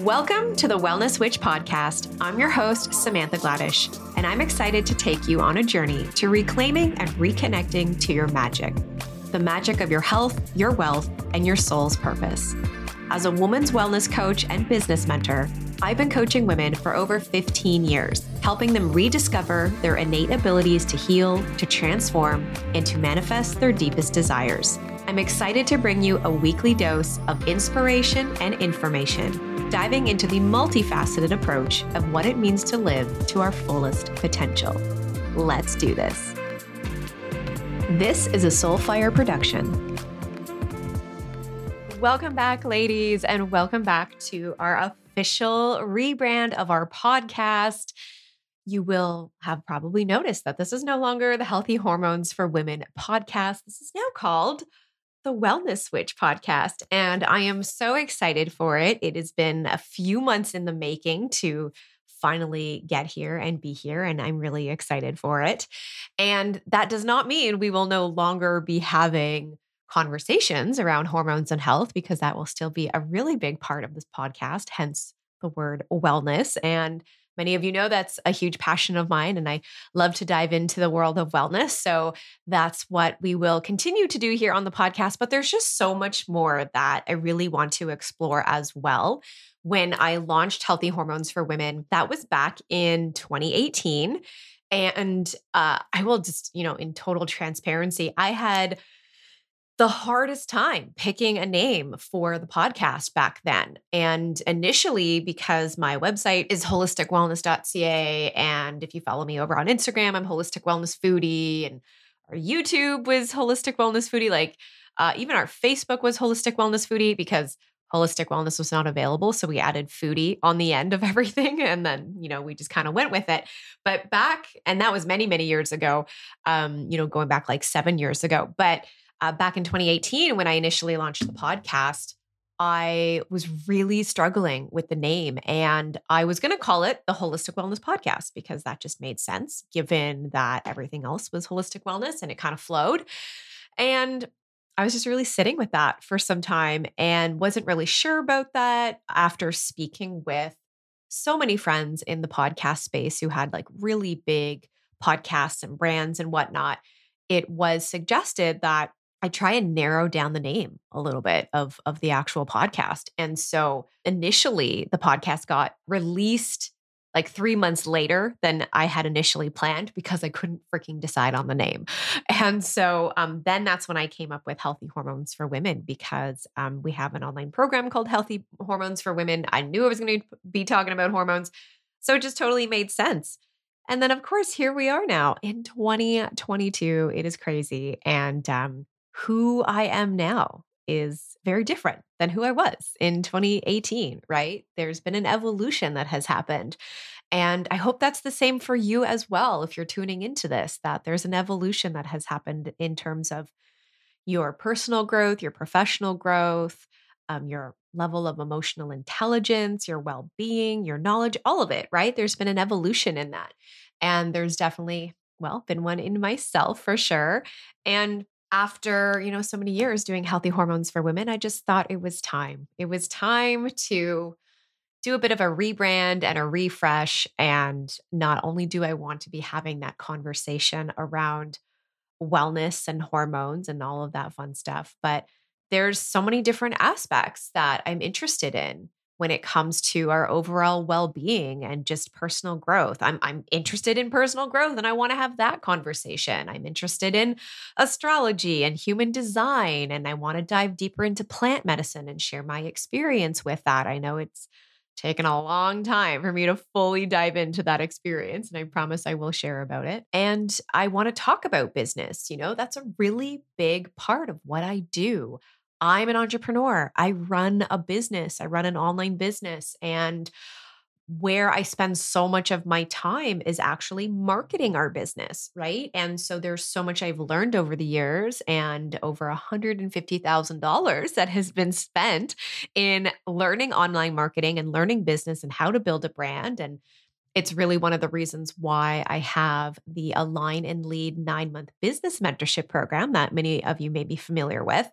Welcome to the Wellness Witch podcast. I'm your host, Samantha Gladish, and I'm excited to take you on a journey to reclaiming and reconnecting to your magic the magic of your health, your wealth, and your soul's purpose. As a woman's wellness coach and business mentor, I've been coaching women for over 15 years, helping them rediscover their innate abilities to heal, to transform, and to manifest their deepest desires. I'm excited to bring you a weekly dose of inspiration and information diving into the multifaceted approach of what it means to live to our fullest potential. Let's do this. This is a Soulfire production. Welcome back, ladies, and welcome back to our official rebrand of our podcast. You will have probably noticed that this is no longer the Healthy Hormones for Women podcast. This is now called the Wellness Witch podcast. And I am so excited for it. It has been a few months in the making to finally get here and be here. And I'm really excited for it. And that does not mean we will no longer be having conversations around hormones and health, because that will still be a really big part of this podcast, hence the word wellness. And Many of you know that's a huge passion of mine, and I love to dive into the world of wellness. So that's what we will continue to do here on the podcast. But there's just so much more that I really want to explore as well. When I launched Healthy Hormones for Women, that was back in 2018. And uh, I will just, you know, in total transparency, I had the hardest time picking a name for the podcast back then. And initially, because my website is holisticwellness.ca. And if you follow me over on Instagram, I'm Holistic Wellness Foodie. And our YouTube was Holistic Wellness Foodie. Like, uh, even our Facebook was Holistic Wellness Foodie because holistic wellness was not available. So we added foodie on the end of everything. And then, you know, we just kind of went with it. But back, and that was many, many years ago, um, you know, going back like seven years ago. But uh, back in 2018 when I initially launched the podcast, I was really struggling with the name and I was going to call it the Holistic Wellness Podcast because that just made sense given that everything else was holistic wellness and it kind of flowed. And I was just really sitting with that for some time and wasn't really sure about that after speaking with so many friends in the podcast space who had like really big podcasts and brands and whatnot. It was suggested that I try and narrow down the name a little bit of of the actual podcast. And so initially the podcast got released like 3 months later than I had initially planned because I couldn't freaking decide on the name. And so um, then that's when I came up with Healthy Hormones for Women because um, we have an online program called Healthy Hormones for Women. I knew I was going to be talking about hormones. So it just totally made sense. And then, of course, here we are now in 2022. It is crazy. And um, who I am now is very different than who I was in 2018, right? There's been an evolution that has happened. And I hope that's the same for you as well. If you're tuning into this, that there's an evolution that has happened in terms of your personal growth, your professional growth, um, your level of emotional intelligence, your well being, your knowledge, all of it, right? There's been an evolution in that. And there's definitely, well, been one in myself for sure. And after, you know, so many years doing healthy hormones for women, I just thought it was time. It was time to do a bit of a rebrand and a refresh. And not only do I want to be having that conversation around wellness and hormones and all of that fun stuff, but there's so many different aspects that I'm interested in when it comes to our overall well-being and just personal growth. I'm I'm interested in personal growth and I want to have that conversation. I'm interested in astrology and human design and I want to dive deeper into plant medicine and share my experience with that. I know it's taken a long time for me to fully dive into that experience and I promise I will share about it. And I want to talk about business, you know, that's a really big part of what I do. I'm an entrepreneur. I run a business, I run an online business. And where I spend so much of my time is actually marketing our business, right? And so there's so much I've learned over the years and over $150,000 that has been spent in learning online marketing and learning business and how to build a brand and it's really one of the reasons why I have the Align and Lead nine month business mentorship program that many of you may be familiar with.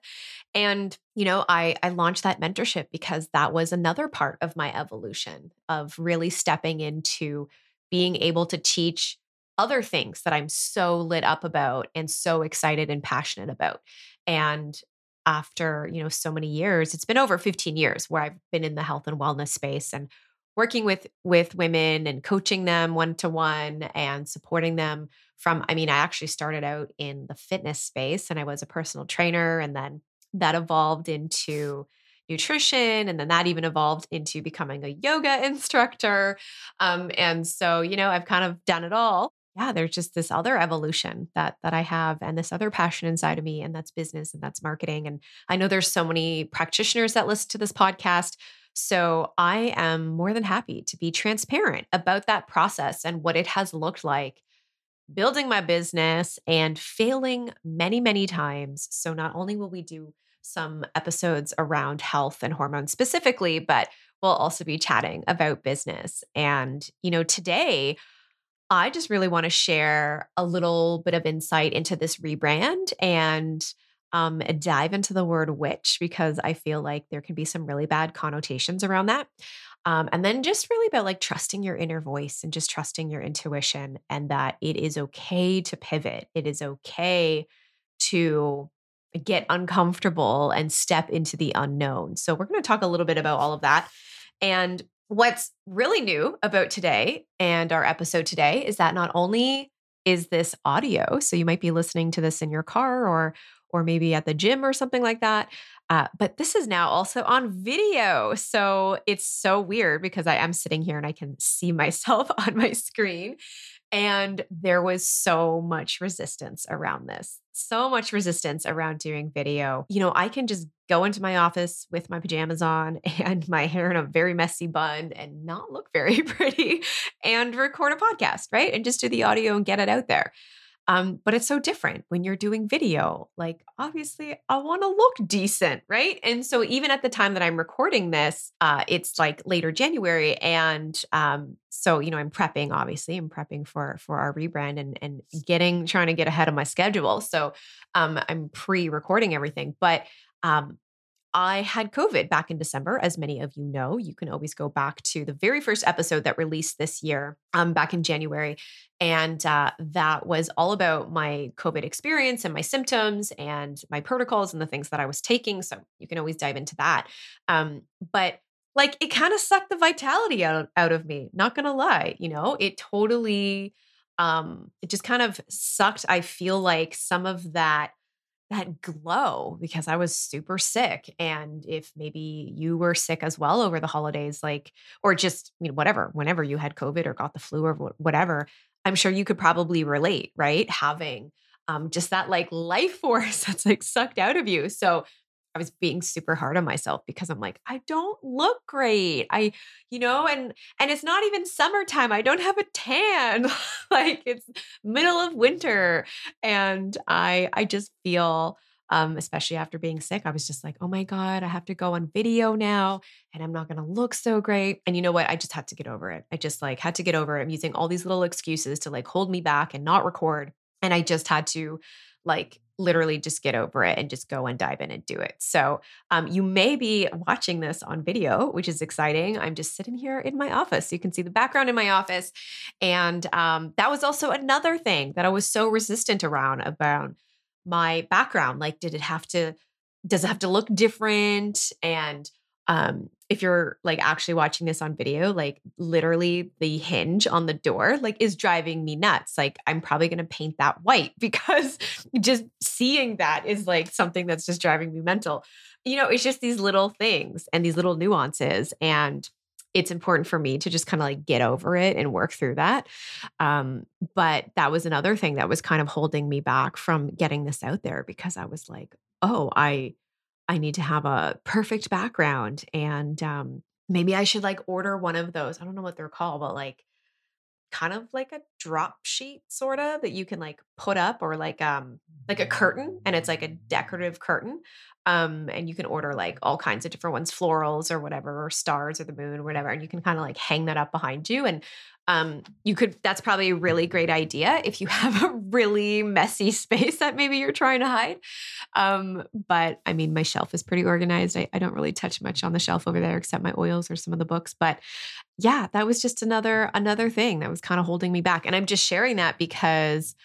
And, you know, I, I launched that mentorship because that was another part of my evolution of really stepping into being able to teach other things that I'm so lit up about and so excited and passionate about. And after, you know, so many years, it's been over 15 years where I've been in the health and wellness space and working with with women and coaching them one to one and supporting them from I mean I actually started out in the fitness space and I was a personal trainer and then that evolved into nutrition and then that even evolved into becoming a yoga instructor um, and so you know i've kind of done it all. Yeah there's just this other evolution that that i have and this other passion inside of me and that's business and that's marketing and i know there's so many practitioners that listen to this podcast so I am more than happy to be transparent about that process and what it has looked like building my business and failing many, many times. So not only will we do some episodes around health and hormones specifically, but we'll also be chatting about business. And, you know, today, I just really want to share a little bit of insight into this rebrand and um, dive into the word witch because I feel like there can be some really bad connotations around that. Um, and then just really about like trusting your inner voice and just trusting your intuition and that it is okay to pivot. It is okay to get uncomfortable and step into the unknown. So, we're going to talk a little bit about all of that. And what's really new about today and our episode today is that not only is this audio, so you might be listening to this in your car or or maybe at the gym or something like that. Uh, but this is now also on video. So it's so weird because I am sitting here and I can see myself on my screen. And there was so much resistance around this, so much resistance around doing video. You know, I can just go into my office with my pajamas on and my hair in a very messy bun and not look very pretty and record a podcast, right? And just do the audio and get it out there. Um, but it's so different when you're doing video. Like, obviously, I want to look decent, right? And so, even at the time that I'm recording this, uh, it's like later January, and um, so you know, I'm prepping. Obviously, I'm prepping for for our rebrand and and getting trying to get ahead of my schedule. So, um, I'm pre-recording everything, but um, I had COVID back in December, as many of you know. You can always go back to the very first episode that released this year, um, back in January. And uh, that was all about my COVID experience and my symptoms and my protocols and the things that I was taking. So you can always dive into that. Um, but like it kind of sucked the vitality out, out of me, not gonna lie. You know, it totally, um, it just kind of sucked. I feel like some of that that glow because I was super sick. And if maybe you were sick as well over the holidays, like, or just, you know, whatever, whenever you had COVID or got the flu or whatever, I'm sure you could probably relate, right? Having um, just that like life force that's like sucked out of you. So I was being super hard on myself because I'm like, I don't look great. I, you know, and and it's not even summertime. I don't have a tan. like it's middle of winter. And I I just feel um, especially after being sick, I was just like, oh my God, I have to go on video now and I'm not going to look so great. And you know what? I just had to get over it. I just like had to get over it. I'm using all these little excuses to like hold me back and not record. And I just had to like literally just get over it and just go and dive in and do it. So um, you may be watching this on video, which is exciting. I'm just sitting here in my office. You can see the background in my office. And um, that was also another thing that I was so resistant around about my background. Like, did it have to, does it have to look different? And um, if you're like actually watching this on video, like literally the hinge on the door, like is driving me nuts. Like I'm probably going to paint that white because just seeing that is like something that's just driving me mental. You know, it's just these little things and these little nuances. And it's important for me to just kind of like get over it and work through that. Um, but that was another thing that was kind of holding me back from getting this out there because I was like, oh, I I need to have a perfect background and um, maybe I should like order one of those. I don't know what they're called, but like kind of like a drop sheet sort of that you can like put up or like um like a curtain and it's like a decorative curtain um and you can order like all kinds of different ones florals or whatever or stars or the moon or whatever and you can kind of like hang that up behind you and um, you could that's probably a really great idea if you have a really messy space that maybe you're trying to hide. Um, but i mean my shelf is pretty organized. I, I don't really touch much on the shelf over there except my oils or some of the books. But yeah that was just another another thing that was kind of holding me back. And i'm just sharing that because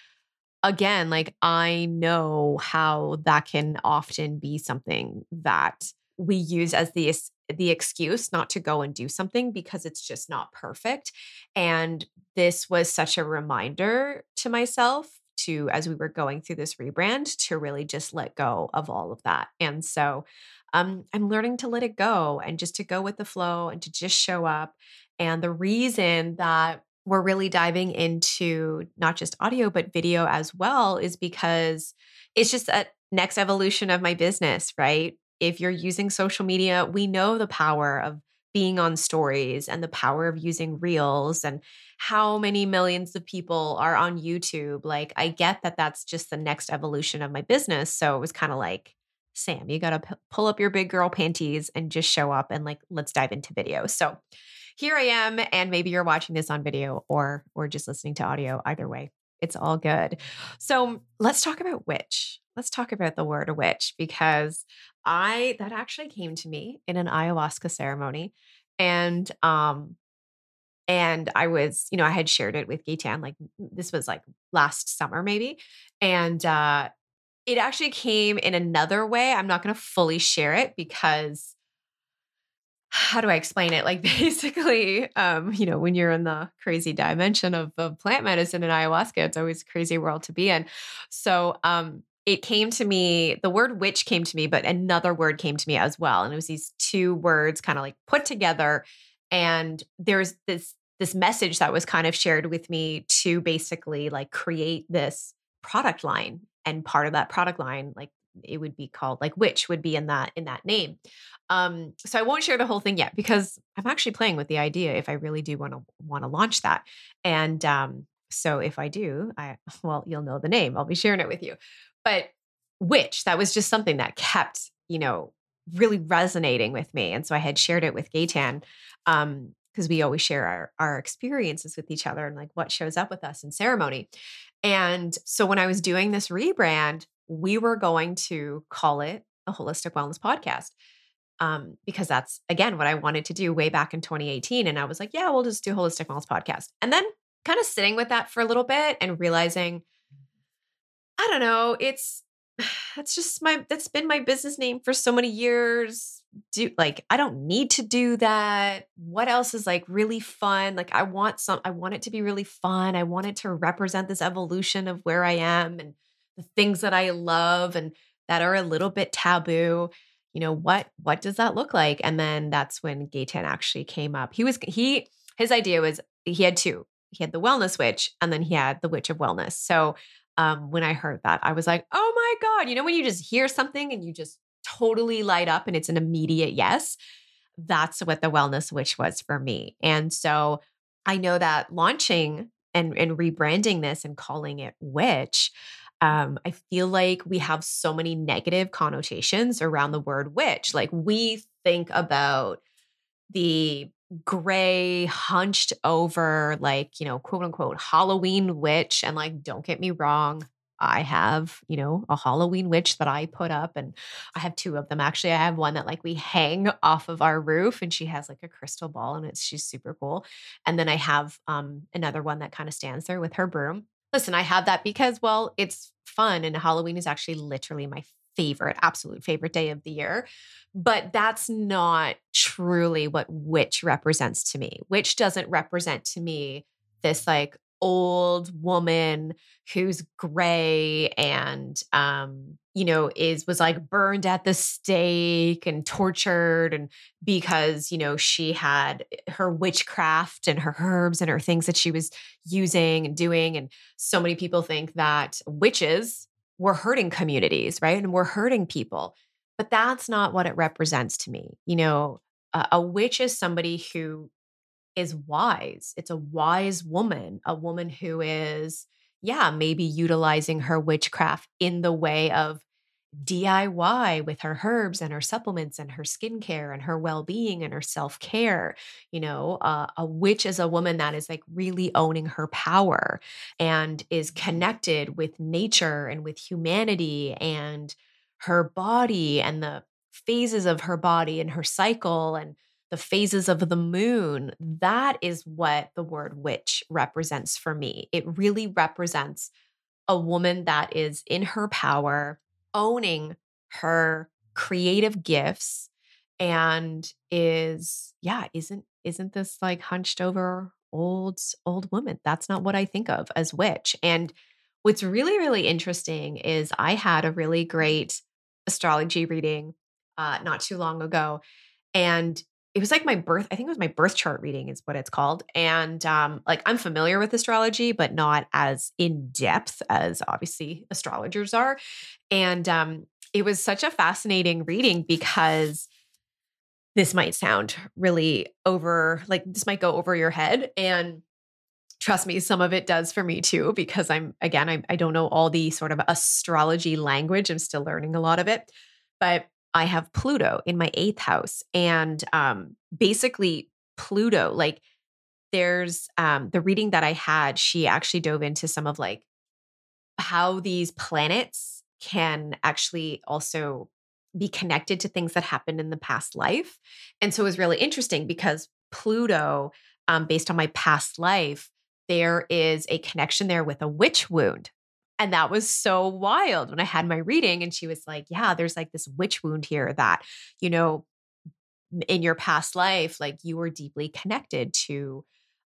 again like i know how that can often be something that we use as the the excuse not to go and do something because it's just not perfect. And this was such a reminder to myself to, as we were going through this rebrand, to really just let go of all of that. And so um, I'm learning to let it go and just to go with the flow and to just show up. And the reason that we're really diving into not just audio, but video as well is because it's just a next evolution of my business, right? If you're using social media, we know the power of being on stories and the power of using reels and how many millions of people are on YouTube. Like, I get that that's just the next evolution of my business. So it was kind of like, Sam, you got to p- pull up your big girl panties and just show up and like, let's dive into video. So here I am. And maybe you're watching this on video or, or just listening to audio. Either way, it's all good. So let's talk about witch. Let's talk about the word witch because I that actually came to me in an ayahuasca ceremony. And um and I was, you know, I had shared it with Gaytan, like this was like last summer, maybe. And uh it actually came in another way. I'm not gonna fully share it because how do I explain it? Like basically, um, you know, when you're in the crazy dimension of, of plant medicine and ayahuasca, it's always a crazy world to be in. So um it came to me, the word witch came to me, but another word came to me as well. And it was these two words kind of like put together. And there's this this message that was kind of shared with me to basically like create this product line. And part of that product line, like it would be called like witch would be in that in that name. Um, so I won't share the whole thing yet because I'm actually playing with the idea if I really do want to want to launch that. And um, so if I do, I well, you'll know the name. I'll be sharing it with you. But witch that was just something that kept, you know, really resonating with me. And so I had shared it with Gaytan. Um, because we always share our, our experiences with each other and like what shows up with us in ceremony. And so when I was doing this rebrand, we were going to call it a holistic wellness podcast. Um, because that's again what I wanted to do way back in 2018. And I was like, yeah, we'll just do holistic wellness podcast. And then kind of sitting with that for a little bit and realizing I don't know. It's that's just my that's been my business name for so many years. Do like I don't need to do that. What else is like really fun? Like I want some I want it to be really fun. I want it to represent this evolution of where I am and the things that I love and that are a little bit taboo. You know, what what does that look like? And then that's when Gaytan actually came up. He was he his idea was he had two. He had the wellness witch and then he had the witch of wellness. So um, when I heard that, I was like, oh my God. You know, when you just hear something and you just totally light up and it's an immediate yes, that's what the wellness witch was for me. And so I know that launching and, and rebranding this and calling it witch, um, I feel like we have so many negative connotations around the word witch. Like we think about the gray, hunched over, like, you know, quote unquote Halloween witch. And like, don't get me wrong, I have, you know, a Halloween witch that I put up, and I have two of them actually. I have one that like we hang off of our roof, and she has like a crystal ball, and it's she's super cool. And then I have um another one that kind of stands there with her broom. Listen, I have that because well, it's fun, and Halloween is actually literally my favorite, absolute favorite day of the year. But that's not truly what witch represents to me. Witch doesn't represent to me this like old woman who's gray and um you know is was like burned at the stake and tortured and because you know she had her witchcraft and her herbs and her things that she was using and doing and so many people think that witches we're hurting communities, right? And we're hurting people. But that's not what it represents to me. You know, a, a witch is somebody who is wise. It's a wise woman, a woman who is, yeah, maybe utilizing her witchcraft in the way of DIY with her herbs and her supplements and her skincare and her well being and her self care. You know, uh, a witch is a woman that is like really owning her power and is connected with nature and with humanity and her body and the phases of her body and her cycle and the phases of the moon. That is what the word witch represents for me. It really represents a woman that is in her power, owning her creative gifts and is yeah, isn't isn't this like hunched over old old woman? That's not what I think of as witch. And what's really really interesting is I had a really great astrology reading uh not too long ago and it was like my birth i think it was my birth chart reading is what it's called and um like i'm familiar with astrology but not as in depth as obviously astrologers are and um it was such a fascinating reading because this might sound really over like this might go over your head and trust me some of it does for me too because i'm again I, I don't know all the sort of astrology language i'm still learning a lot of it but I have Pluto in my eighth house. And um, basically, Pluto, like, there's um, the reading that I had, she actually dove into some of like how these planets can actually also be connected to things that happened in the past life. And so it was really interesting because Pluto, um, based on my past life, there is a connection there with a witch wound. And that was so wild when I had my reading. And she was like, Yeah, there's like this witch wound here that, you know, in your past life, like you were deeply connected to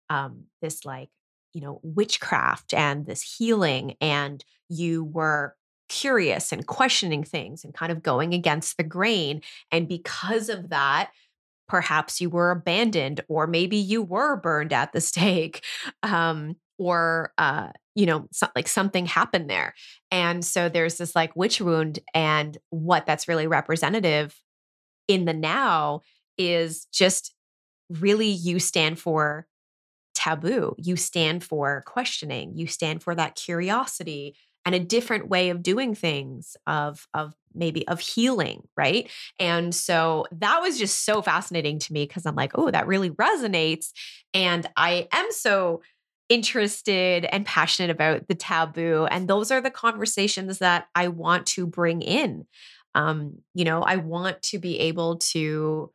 um, this, like, you know, witchcraft and this healing. And you were curious and questioning things and kind of going against the grain. And because of that, perhaps you were abandoned or maybe you were burned at the stake um, or uh, you know so, like something happened there. And so there's this like witch wound and what that's really representative in the now is just really you stand for taboo you stand for questioning you stand for that curiosity and a different way of doing things of of maybe of healing right? And so that was just so fascinating to me because i'm like oh that really resonates. And i am so interested and passionate about the taboo. And those are the conversations that I want to bring in. Um, you know, I want to be able to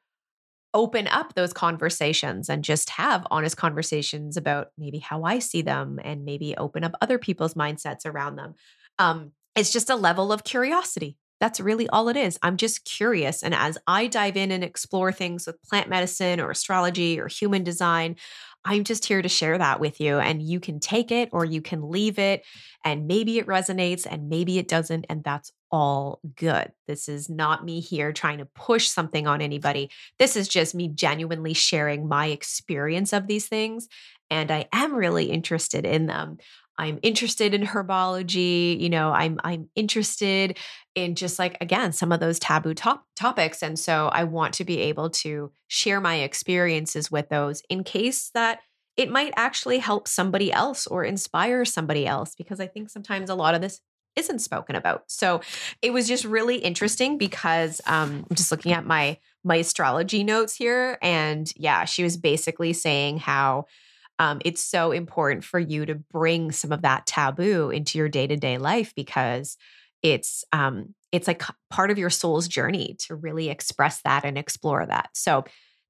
open up those conversations and just have honest conversations about maybe how I see them and maybe open up other people's mindsets around them. Um, it's just a level of curiosity. That's really all it is. I'm just curious. And as I dive in and explore things with plant medicine or astrology or human design, I'm just here to share that with you. And you can take it or you can leave it. And maybe it resonates and maybe it doesn't. And that's all good. This is not me here trying to push something on anybody. This is just me genuinely sharing my experience of these things. And I am really interested in them. I'm interested in herbology, you know, I'm I'm interested in just like again some of those taboo top topics and so I want to be able to share my experiences with those in case that it might actually help somebody else or inspire somebody else because I think sometimes a lot of this isn't spoken about. So it was just really interesting because um, I'm just looking at my my astrology notes here and yeah, she was basically saying how um, it's so important for you to bring some of that taboo into your day to day life because it's um, it's like part of your soul's journey to really express that and explore that. So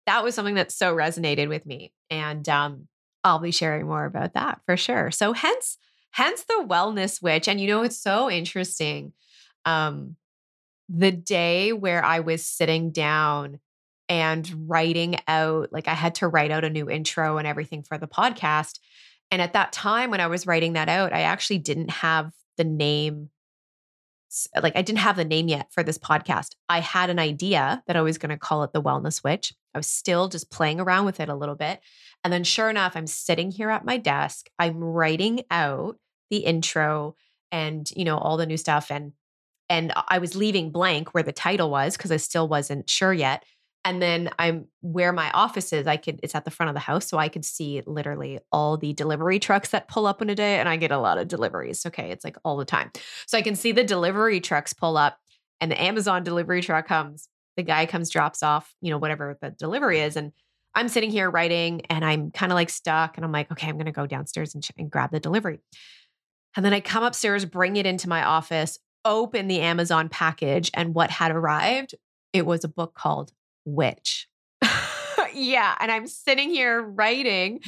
that was something that so resonated with me, and um, I'll be sharing more about that for sure. So hence hence the wellness witch, and you know it's so interesting. Um, the day where I was sitting down and writing out like I had to write out a new intro and everything for the podcast. And at that time when I was writing that out, I actually didn't have the name like I didn't have the name yet for this podcast. I had an idea that I was going to call it the Wellness Witch. I was still just playing around with it a little bit. And then sure enough, I'm sitting here at my desk. I'm writing out the intro and, you know, all the new stuff and and I was leaving blank where the title was because I still wasn't sure yet and then i'm where my office is i could it's at the front of the house so i could see literally all the delivery trucks that pull up in a day and i get a lot of deliveries okay it's like all the time so i can see the delivery trucks pull up and the Amazon delivery truck comes. The guy comes, drops off, you know, whatever the delivery is. And I'm sitting here writing and I'm kind of like stuck. And I'm like, okay, I'm going to go downstairs and, and grab the delivery. And then I come upstairs, bring it into my office, open the Amazon package. And what had arrived? It was a book called Witch. yeah. And I'm sitting here writing.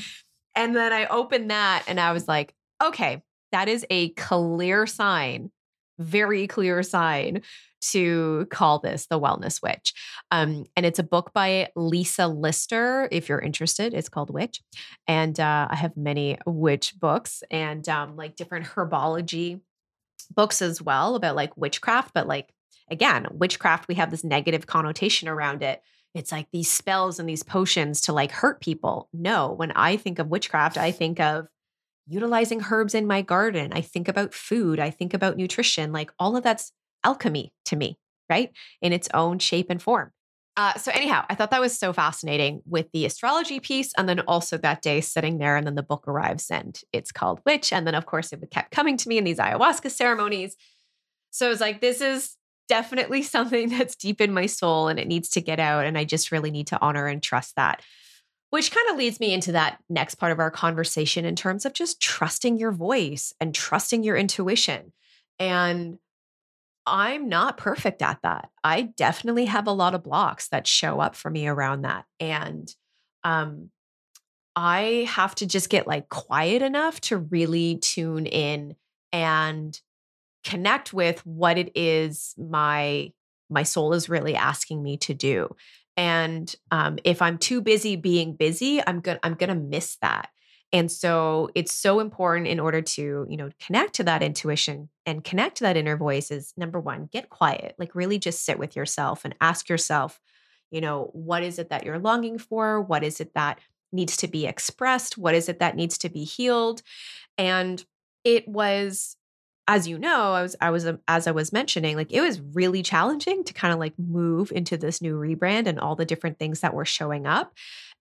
And then I opened that and I was like, okay, that is a clear sign, very clear sign to call this the Wellness Witch. Um, and it's a book by Lisa Lister. If you're interested, it's called Witch. And uh, I have many witch books and um, like different herbology books as well about like witchcraft. But like, again, witchcraft, we have this negative connotation around it. It's like these spells and these potions to like hurt people. No, when I think of witchcraft, I think of utilizing herbs in my garden. I think about food. I think about nutrition. Like all of that's alchemy to me, right? In its own shape and form. Uh, so, anyhow, I thought that was so fascinating with the astrology piece. And then also that day sitting there, and then the book arrives and it's called Witch. And then, of course, it kept coming to me in these ayahuasca ceremonies. So, it's like, this is definitely something that's deep in my soul and it needs to get out. And I just really need to honor and trust that. Which kind of leads me into that next part of our conversation in terms of just trusting your voice and trusting your intuition. And I'm not perfect at that. I definitely have a lot of blocks that show up for me around that. And um, I have to just get like quiet enough to really tune in and connect with what it is my my soul is really asking me to do. And um, if I'm too busy being busy, I'm gonna I'm gonna miss that. And so it's so important in order to, you know, connect to that intuition and connect to that inner voice is number one, get quiet, like really just sit with yourself and ask yourself, you know, what is it that you're longing for? What is it that needs to be expressed? What is it that needs to be healed? And it was as you know, I was I was um, as I was mentioning, like it was really challenging to kind of like move into this new rebrand and all the different things that were showing up.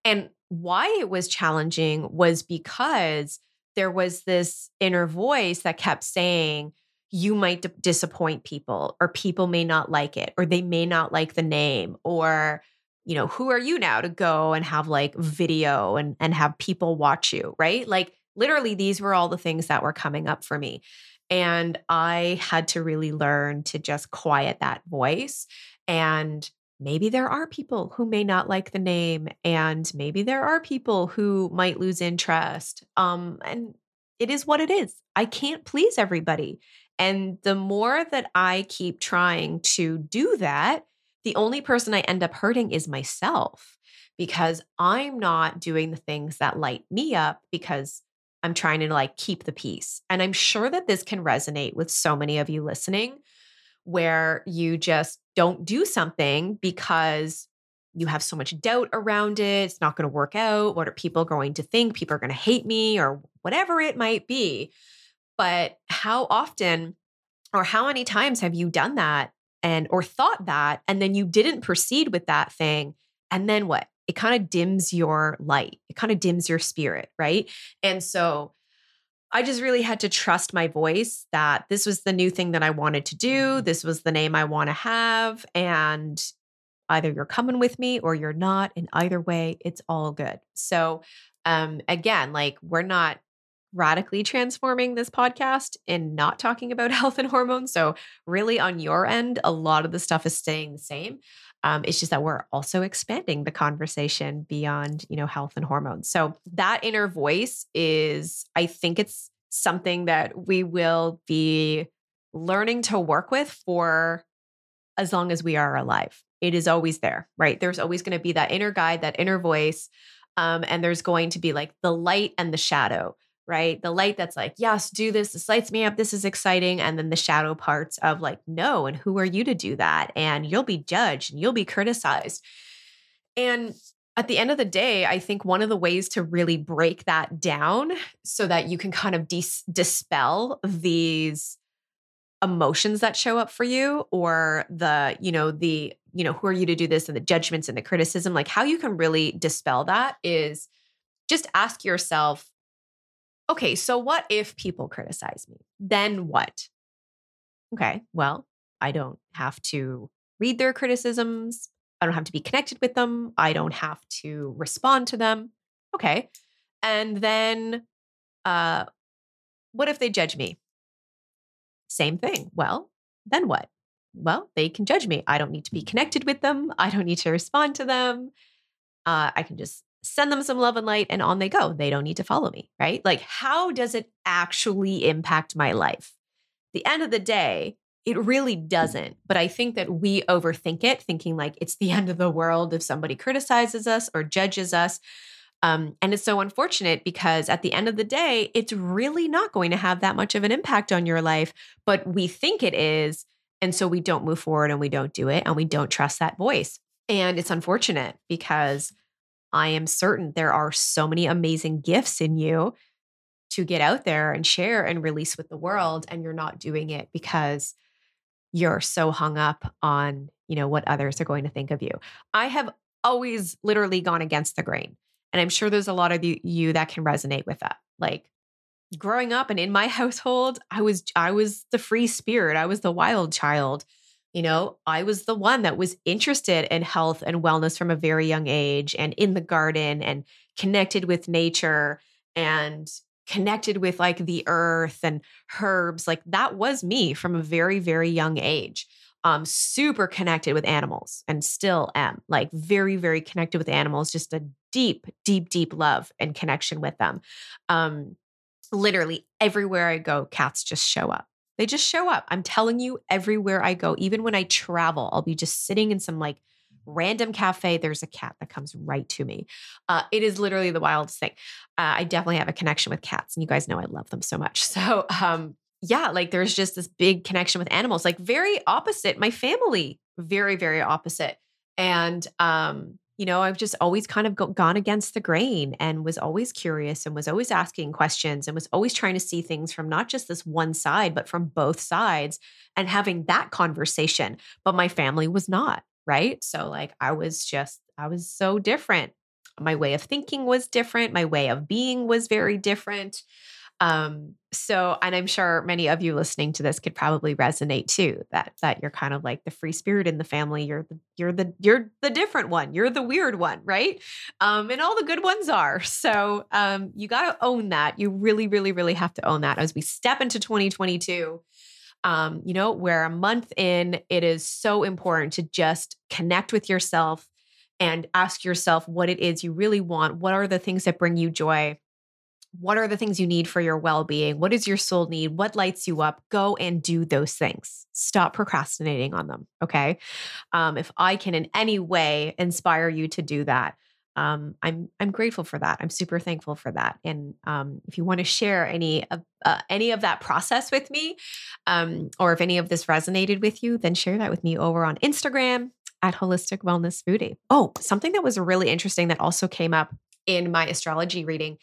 And why it was challenging was because there was this inner voice that kept saying, you might d- disappoint people, or people may not like it, or they may not like the name, or you know, who are you now to go and have like video and and have people watch you, right? Like literally these were all the things that were coming up for me. And I had to really learn to just quiet that voice and maybe there are people who may not like the name and maybe there are people who might lose interest um and it is what it is. I can't please everybody and the more that i keep trying to do that the only person i end up hurting is myself because i'm not doing the things that light me up because i'm trying to like keep the peace and i'm sure that this can resonate with so many of you listening where you just don't do something because you have so much doubt around it. It's not going to work out. What are people going to think? People are going to hate me or whatever it might be. But how often or how many times have you done that and or thought that and then you didn't proceed with that thing and then what? It kind of dims your light. It kind of dims your spirit, right? And so I just really had to trust my voice that this was the new thing that I wanted to do. This was the name I want to have. And either you're coming with me or you're not. In either way, it's all good. So, um, again, like we're not radically transforming this podcast and not talking about health and hormones. So, really, on your end, a lot of the stuff is staying the same. Um, it's just that we're also expanding the conversation beyond, you know, health and hormones. So that inner voice is, I think it's something that we will be learning to work with for as long as we are alive. It is always there, right? There's always going to be that inner guide, that inner voice. Um, and there's going to be like the light and the shadow right? The light that's like, yes, do this. This lights me up. This is exciting. And then the shadow parts of like, no, and who are you to do that? And you'll be judged and you'll be criticized. And at the end of the day, I think one of the ways to really break that down so that you can kind of dis- dispel these emotions that show up for you or the, you know, the, you know, who are you to do this and the judgments and the criticism, like how you can really dispel that is just ask yourself okay, so what if people criticize me? Then what? Okay, well, I don't have to read their criticisms. I don't have to be connected with them. I don't have to respond to them. Okay. And then uh what if they judge me? Same thing. Well, then what? Well, they can judge me. I don't need to be connected with them. I don't need to respond to them. Uh, I can just send them some love and light and on they go. They don't need to follow me, right? Like, how does it actually impact my life? The end of the day, it really doesn't. But I think that we overthink it, thinking like it's the end of the world if somebody criticizes us or judges us. Um, and it's so unfortunate because at the end of the day, it's really not going to have that much of an impact on your life, but we think it is. And so we don't move forward and we don't do it and we don't trust that voice. And it's unfortunate because I am certain there are so many amazing gifts in you to get out there and share and release with the world. And you're not doing it because you're so hung up on, you know, what others are going to think of you. I have always literally gone against the grain. And I'm sure there's a lot of you, that can resonate with that. Like growing up and in my household, I was I was the free spirit. I was the wild child you know, I was the one that was interested in health and wellness from a very young age and in the garden and connected with nature and connected with like the earth and herbs. Like that was me from a very, very young age. Um, super connected with animals and still am like very, very connected with animals, just a deep, deep, deep love and connection with them. Um, literally everywhere I go, cats just show up. They just show up. I'm telling you, everywhere I go, even when I travel, I'll be just sitting in some like random cafe. There's a cat that comes right to me. Uh, it is literally the wildest thing. Uh, I definitely have a connection with cats, and you guys know I love them so much. So, um, yeah, like there's just this big connection with animals, like very opposite my family, very, very opposite. And um, you know, I've just always kind of go, gone against the grain and was always curious and was always asking questions and was always trying to see things from not just this one side, but from both sides and having that conversation. But my family was not, right? So, like, I was just, I was so different. My way of thinking was different. My way of being was very different. Um, so, and I'm sure many of you listening to this could probably resonate too. That that you're kind of like the free spirit in the family. You're the you're the you're the different one. You're the weird one, right? Um, and all the good ones are. So, um, you got to own that. You really, really, really have to own that as we step into 2022. Um, you know, where a month in, it is so important to just connect with yourself and ask yourself what it is you really want. What are the things that bring you joy? What are the things you need for your well being? What does your soul need? What lights you up? Go and do those things. Stop procrastinating on them. Okay. Um, if I can in any way inspire you to do that, um, I'm I'm grateful for that. I'm super thankful for that. And um, if you want to share any of uh, any of that process with me, um, or if any of this resonated with you, then share that with me over on Instagram at Holistic Wellness Foodie. Oh, something that was really interesting that also came up in my astrology reading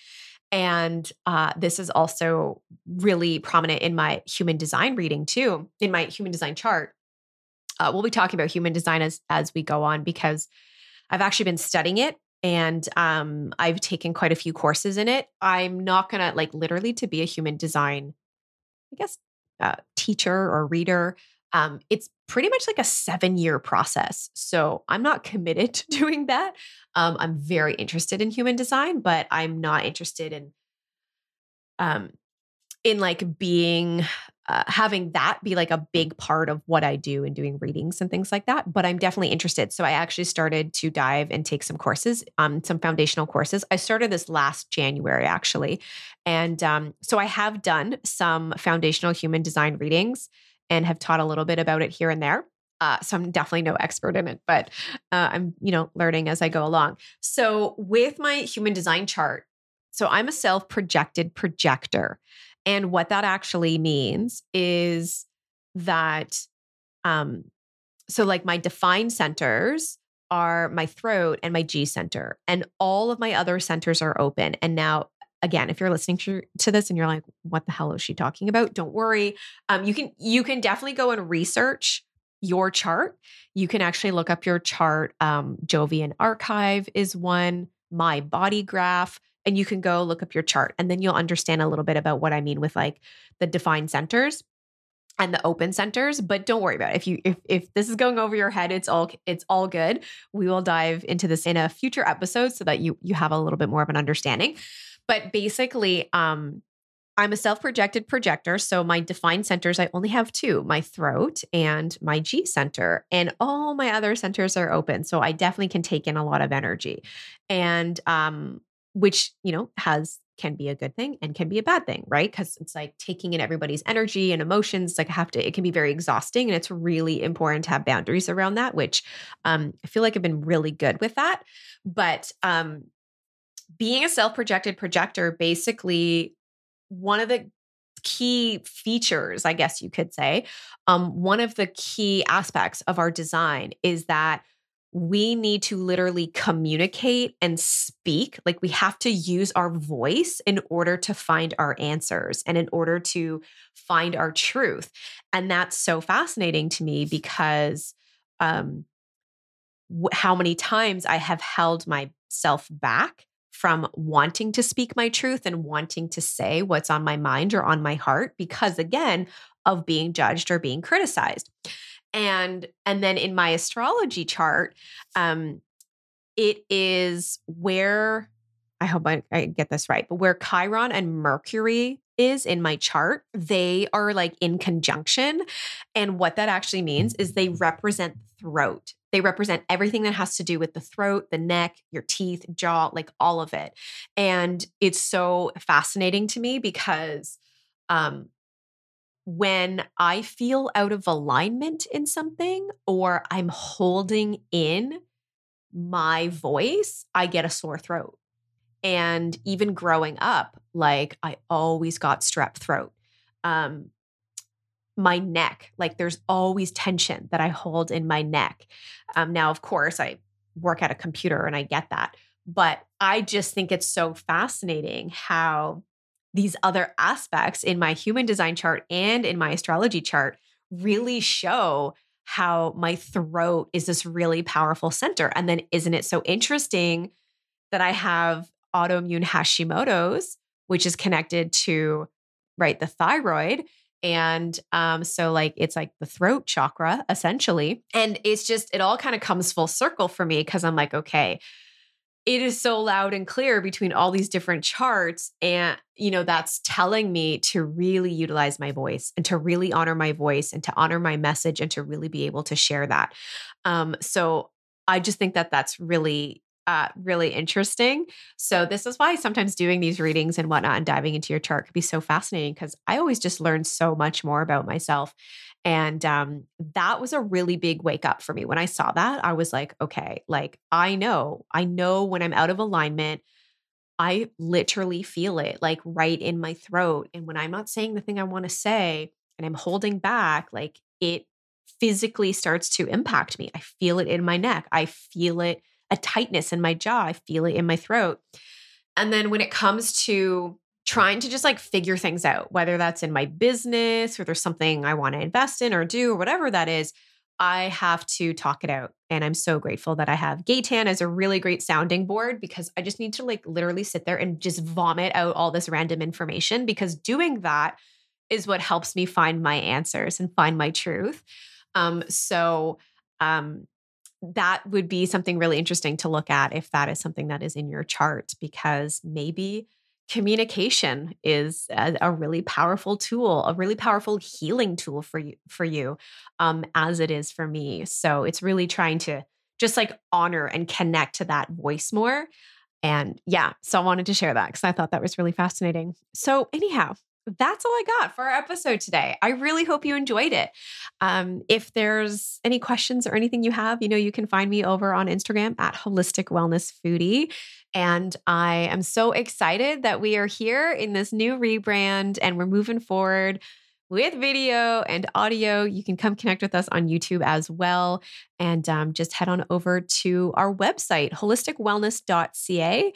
and uh, this is also really prominent in my human design reading too, in my human design chart. Uh, we'll be talking about human design as as we go on because I've actually been studying it and um, I've taken quite a few courses in it. I'm not gonna like literally to be a human design, I guess, uh, teacher or reader. Um, it's pretty much like a seven year process. So I'm not committed to doing that. Um, I'm very interested in human design, but I'm not interested in um, in like being uh, having that be like a big part of what I do and doing readings and things like that. But I'm definitely interested. So I actually started to dive and take some courses, um, some foundational courses. I started this last January actually, and um, so I have done some foundational human design readings and have taught a little bit about it here and there. Uh, so I'm definitely no expert in it, but uh, I'm you know learning as I go along. So with my human design chart, so I'm a self projected projector, and what that actually means is that um, so like my defined centers are my throat and my G center, and all of my other centers are open. And now again, if you're listening to, to this and you're like, what the hell is she talking about? Don't worry. Um, you can you can definitely go and research your chart. You can actually look up your chart. Um, Jovian Archive is one, my body graph, and you can go look up your chart and then you'll understand a little bit about what I mean with like the defined centers. and the open centers but don't worry about it if you if, if this is going over your head it's all it's all good we will dive into this in a future episode so that you you have a little bit more of an understanding but basically um I'm a self projected projector. So my defined centers, I only have two my throat and my G center, and all my other centers are open. So I definitely can take in a lot of energy. And, um, which, you know, has can be a good thing and can be a bad thing, right? Because it's like taking in everybody's energy and emotions. Like I have to, it can be very exhausting, and it's really important to have boundaries around that. Which um, I feel like I've been really good with that. But um, being a self projected projector basically one of the key features, I guess you could say, um, one of the key aspects of our design is that we need to literally communicate and speak. Like we have to use our voice in order to find our answers and in order to find our truth. And that's so fascinating to me because um, w- how many times I have held myself back from wanting to speak my truth and wanting to say what's on my mind or on my heart because again of being judged or being criticized. And and then in my astrology chart um it is where i hope I, I get this right but where chiron and mercury is in my chart they are like in conjunction. And what that actually means is they represent throat they represent everything that has to do with the throat, the neck, your teeth, jaw, like all of it. And it's so fascinating to me because um, when I feel out of alignment in something or I'm holding in my voice, I get a sore throat. And even growing up, like I always got strep throat. Um, my neck. Like there's always tension that I hold in my neck. Um, now, of course, I work at a computer and I get that. But I just think it's so fascinating how these other aspects in my human design chart and in my astrology chart really show how my throat is this really powerful center. And then, isn't it so interesting that I have autoimmune Hashimoto's, which is connected to, right, the thyroid? And um, so, like, it's like the throat chakra essentially. And it's just, it all kind of comes full circle for me because I'm like, okay, it is so loud and clear between all these different charts. And, you know, that's telling me to really utilize my voice and to really honor my voice and to honor my message and to really be able to share that. Um, so, I just think that that's really uh, really interesting. So this is why sometimes doing these readings and whatnot and diving into your chart could be so fascinating because I always just learn so much more about myself. And um, that was a really big wake up for me. When I saw that, I was like, okay, like I know, I know when I'm out of alignment. I literally feel it like right in my throat. And when I'm not saying the thing I want to say and I'm holding back, like it physically starts to impact me. I feel it in my neck. I feel it a tightness in my jaw. I feel it in my throat. And then when it comes to trying to just like figure things out, whether that's in my business or there's something I want to invest in or do or whatever that is, I have to talk it out. And I'm so grateful that I have Gaytan as a really great sounding board because I just need to like literally sit there and just vomit out all this random information because doing that is what helps me find my answers and find my truth. Um, so um, that would be something really interesting to look at if that is something that is in your chart, because maybe communication is a, a really powerful tool, a really powerful healing tool for you for you, um, as it is for me. So it's really trying to just like honor and connect to that voice more. And yeah, so I wanted to share that because I thought that was really fascinating. So, anyhow, that's all I got for our episode today. I really hope you enjoyed it. Um, if there's any questions or anything you have, you know, you can find me over on Instagram at Holistic Wellness Foodie. And I am so excited that we are here in this new rebrand and we're moving forward with video and audio. You can come connect with us on YouTube as well. And um, just head on over to our website, holisticwellness.ca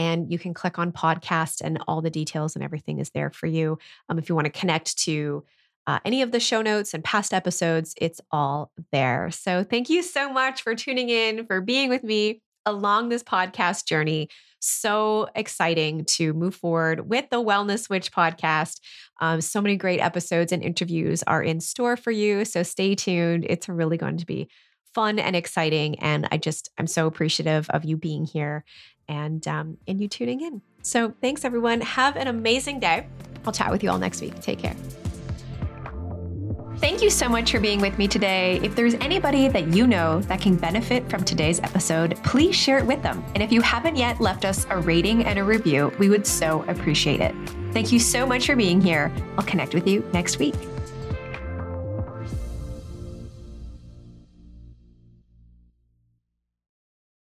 and you can click on podcast and all the details and everything is there for you. Um, if you want to connect to uh, any of the show notes and past episodes, it's all there. So thank you so much for tuning in, for being with me along this podcast journey, so exciting to move forward with the Wellness Witch podcast. Um, so many great episodes and interviews are in store for you. So stay tuned. It's really going to be fun and exciting. And I just, I'm so appreciative of you being here and um, and you tuning in. So thanks everyone. Have an amazing day. I'll chat with you all next week. Take care. Thank you so much for being with me today. If there's anybody that you know that can benefit from today's episode, please share it with them. And if you haven't yet left us a rating and a review, we would so appreciate it. Thank you so much for being here. I'll connect with you next week.